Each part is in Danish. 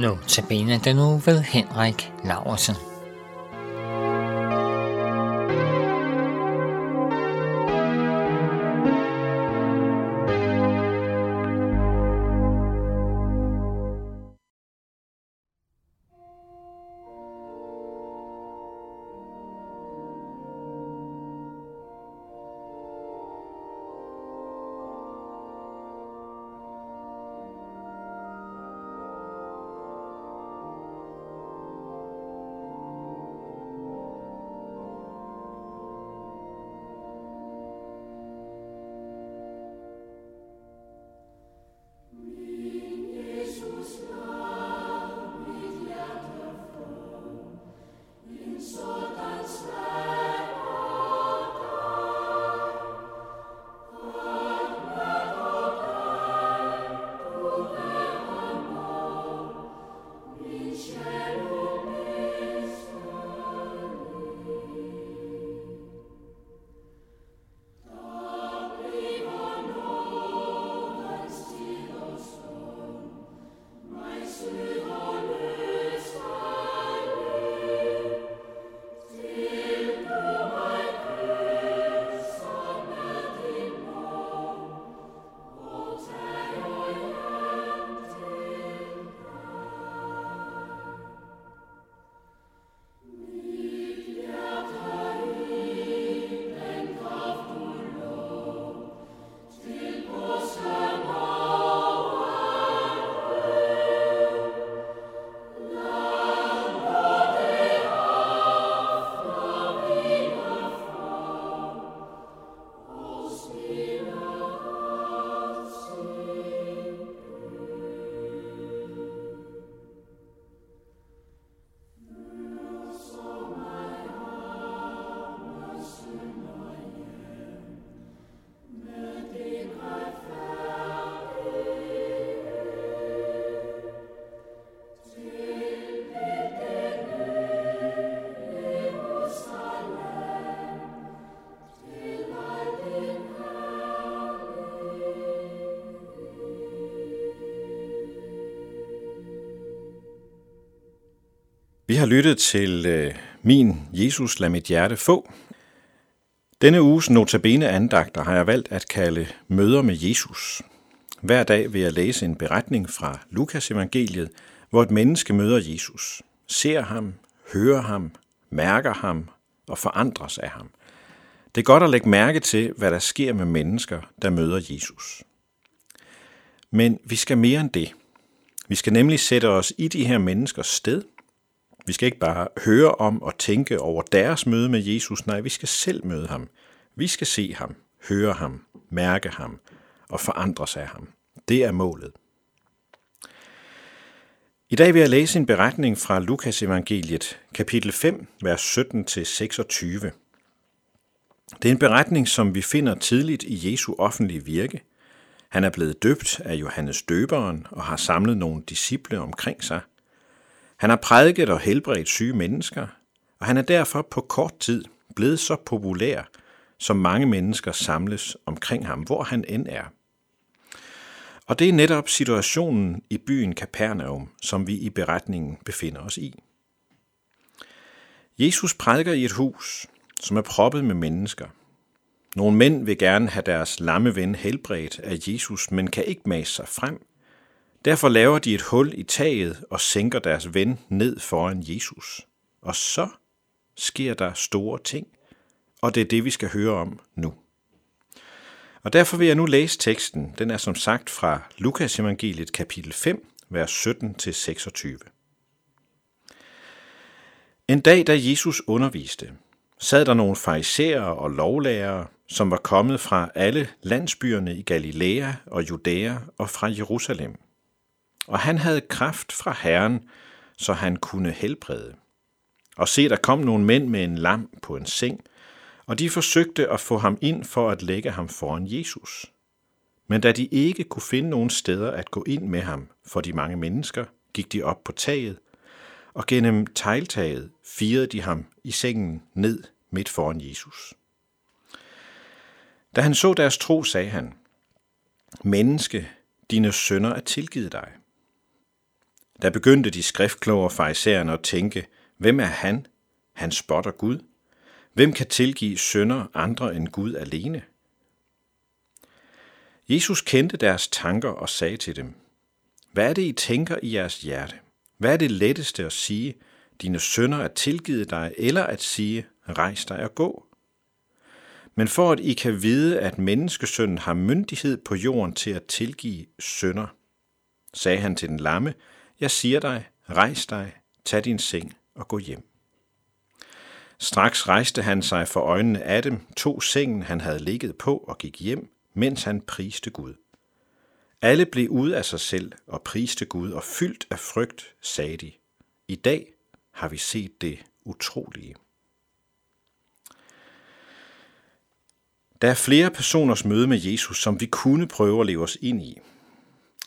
Notabene den nu ved Henrik Laursen. Har lyttet til øh, Min Jesus lad mit hjerte få. Denne uges notabene andagter har jeg valgt at kalde Møder med Jesus. Hver dag vil jeg læse en beretning fra Lukas evangeliet, hvor et menneske møder Jesus, ser ham, hører ham, mærker ham og forandres af ham. Det er godt at lægge mærke til, hvad der sker med mennesker, der møder Jesus. Men vi skal mere end det. Vi skal nemlig sætte os i de her menneskers sted – vi skal ikke bare høre om og tænke over deres møde med Jesus, nej, vi skal selv møde ham. Vi skal se ham, høre ham, mærke ham og forandres af ham. Det er målet. I dag vil jeg læse en beretning fra Lukas evangeliet, kapitel 5, vers 17-26. Det er en beretning, som vi finder tidligt i Jesu offentlige virke. Han er blevet døbt af Johannes døberen og har samlet nogle disciple omkring sig – han har prædiket og helbredt syge mennesker, og han er derfor på kort tid blevet så populær, som mange mennesker samles omkring ham, hvor han end er. Og det er netop situationen i byen Kapernaum, som vi i beretningen befinder os i. Jesus prædiker i et hus, som er proppet med mennesker. Nogle mænd vil gerne have deres lamme ven helbredt af Jesus, men kan ikke mase sig frem, Derfor laver de et hul i taget og sænker deres ven ned foran Jesus. Og så sker der store ting, og det er det, vi skal høre om nu. Og derfor vil jeg nu læse teksten. Den er som sagt fra Lukas evangeliet kapitel 5, vers 17-26. En dag, da Jesus underviste, sad der nogle farisæere og lovlærere, som var kommet fra alle landsbyerne i Galilea og Judæa og fra Jerusalem – og han havde kraft fra Herren, så han kunne helbrede. Og se, der kom nogle mænd med en lam på en seng, og de forsøgte at få ham ind for at lægge ham foran Jesus. Men da de ikke kunne finde nogen steder at gå ind med ham for de mange mennesker, gik de op på taget, og gennem tegltaget firede de ham i sengen ned midt foran Jesus. Da han så deres tro, sagde han, Menneske, dine sønner er tilgivet dig. Der begyndte de skriftkloge og farisæerne at tænke, hvem er han? Han spotter Gud. Hvem kan tilgive sønder andre end Gud alene? Jesus kendte deres tanker og sagde til dem, Hvad er det, I tænker i jeres hjerte? Hvad er det letteste at sige, dine sønder er tilgivet dig, eller at sige, rejs dig og gå? Men for at I kan vide, at menneskesønnen har myndighed på jorden til at tilgive sønder, sagde han til den lamme, jeg siger dig, rejs dig, tag din seng og gå hjem. Straks rejste han sig for øjnene af dem, tog sengen, han havde ligget på og gik hjem, mens han priste Gud. Alle blev ude af sig selv og priste Gud, og fyldt af frygt sagde de, i dag har vi set det utrolige. Der er flere personers møde med Jesus, som vi kunne prøve at leve os ind i.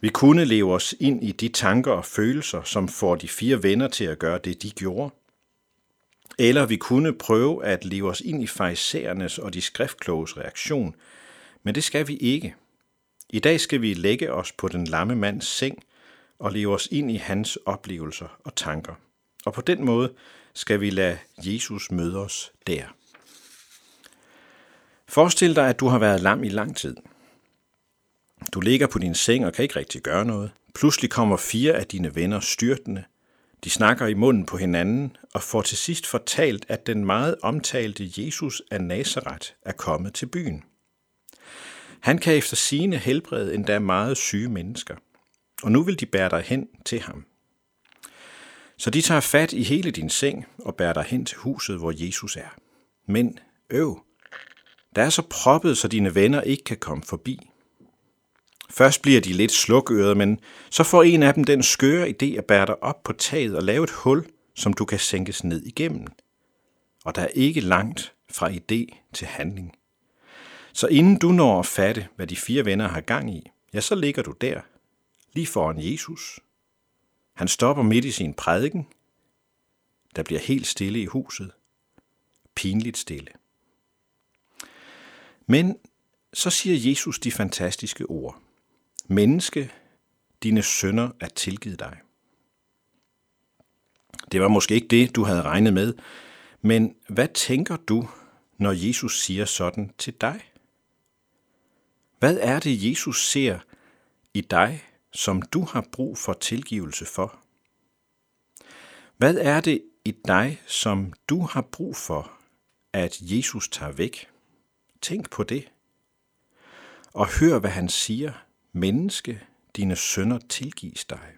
Vi kunne leve os ind i de tanker og følelser, som får de fire venner til at gøre det, de gjorde. Eller vi kunne prøve at leve os ind i fejserernes og de skriftkloges reaktion, men det skal vi ikke. I dag skal vi lægge os på den lamme mands seng og leve os ind i hans oplevelser og tanker. Og på den måde skal vi lade Jesus møde os der. Forestil dig, at du har været lam i lang tid. Du ligger på din seng og kan ikke rigtig gøre noget. Pludselig kommer fire af dine venner styrtende. De snakker i munden på hinanden og får til sidst fortalt, at den meget omtalte Jesus af Nazareth er kommet til byen. Han kan efter sine helbrede endda meget syge mennesker, og nu vil de bære dig hen til ham. Så de tager fat i hele din seng og bærer dig hen til huset, hvor Jesus er. Men øv, der er så proppet, så dine venner ikke kan komme forbi. Først bliver de lidt slukørede, men så får en af dem den skøre idé at bære dig op på taget og lave et hul, som du kan sænkes ned igennem. Og der er ikke langt fra idé til handling. Så inden du når at fatte, hvad de fire venner har gang i, ja, så ligger du der, lige foran Jesus. Han stopper midt i sin prædiken. Der bliver helt stille i huset. Pinligt stille. Men så siger Jesus de fantastiske ord. Menneske, dine sønder er tilgivet dig. Det var måske ikke det, du havde regnet med, men hvad tænker du, når Jesus siger sådan til dig? Hvad er det, Jesus ser i dig, som du har brug for tilgivelse for? Hvad er det i dig, som du har brug for, at Jesus tager væk? Tænk på det. Og hør, hvad han siger. Menneske, dine sønder tilgives dig.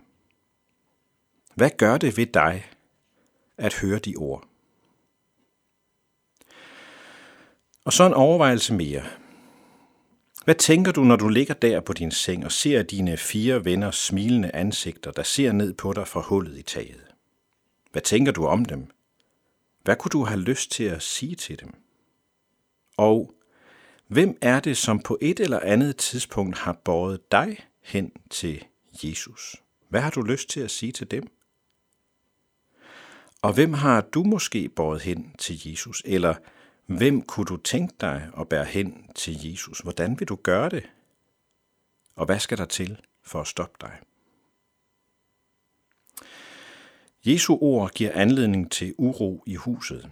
Hvad gør det ved dig at høre de ord? Og så en overvejelse mere. Hvad tænker du, når du ligger der på din seng og ser dine fire venners smilende ansigter, der ser ned på dig fra hullet i taget? Hvad tænker du om dem? Hvad kunne du have lyst til at sige til dem? Og hvem er det, som på et eller andet tidspunkt har båret dig hen til Jesus? Hvad har du lyst til at sige til dem? Og hvem har du måske båret hen til Jesus? Eller Hvem kunne du tænke dig at bære hen til Jesus? Hvordan vil du gøre det? Og hvad skal der til for at stoppe dig? Jesu ord giver anledning til uro i huset.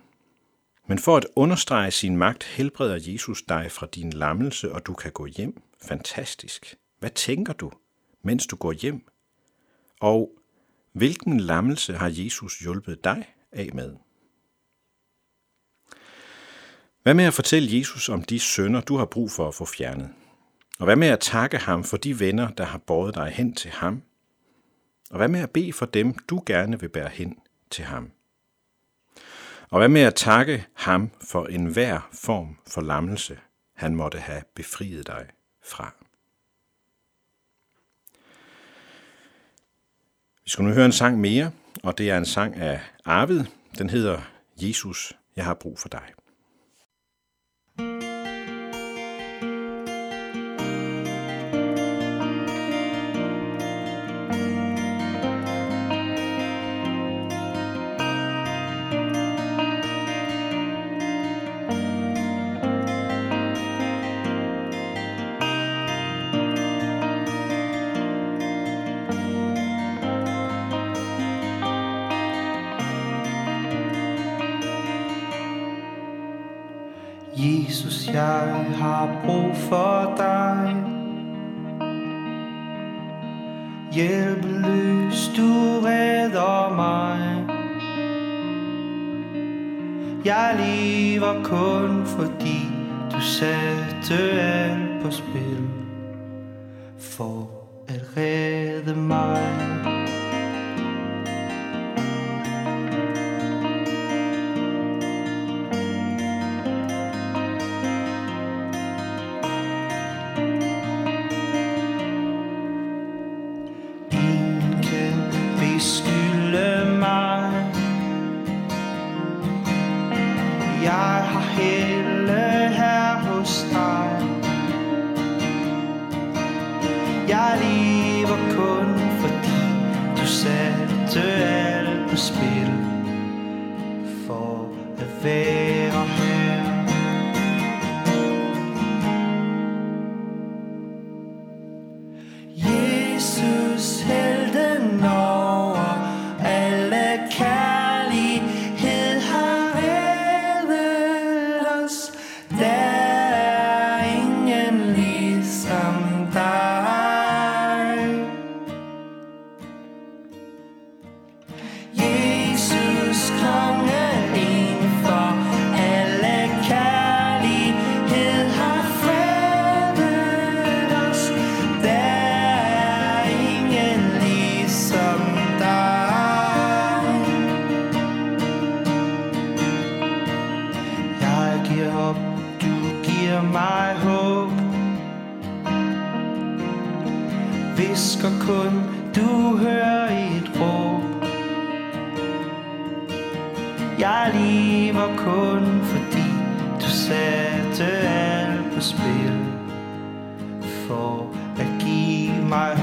Men for at understrege sin magt, helbreder Jesus dig fra din lammelse, og du kan gå hjem. Fantastisk. Hvad tænker du, mens du går hjem? Og hvilken lammelse har Jesus hjulpet dig af med? Hvad med at fortælle Jesus om de sønder, du har brug for at få fjernet? Og hvad med at takke ham for de venner, der har båret dig hen til ham? Og hvad med at bede for dem, du gerne vil bære hen til ham? Og hvad med at takke ham for enhver form for lammelse, han måtte have befriet dig fra? Vi skal nu høre en sang mere, og det er en sang af Arvid. Den hedder Jesus, jeg har brug for dig. Jesus, jeg har brug for dig. Hjælpeløs, du redder mig. Jeg lever kun fordi du satte alt på spil For at redde mig. du hører et råb. Jeg lever kun fordi du satte alt på spil For at give mig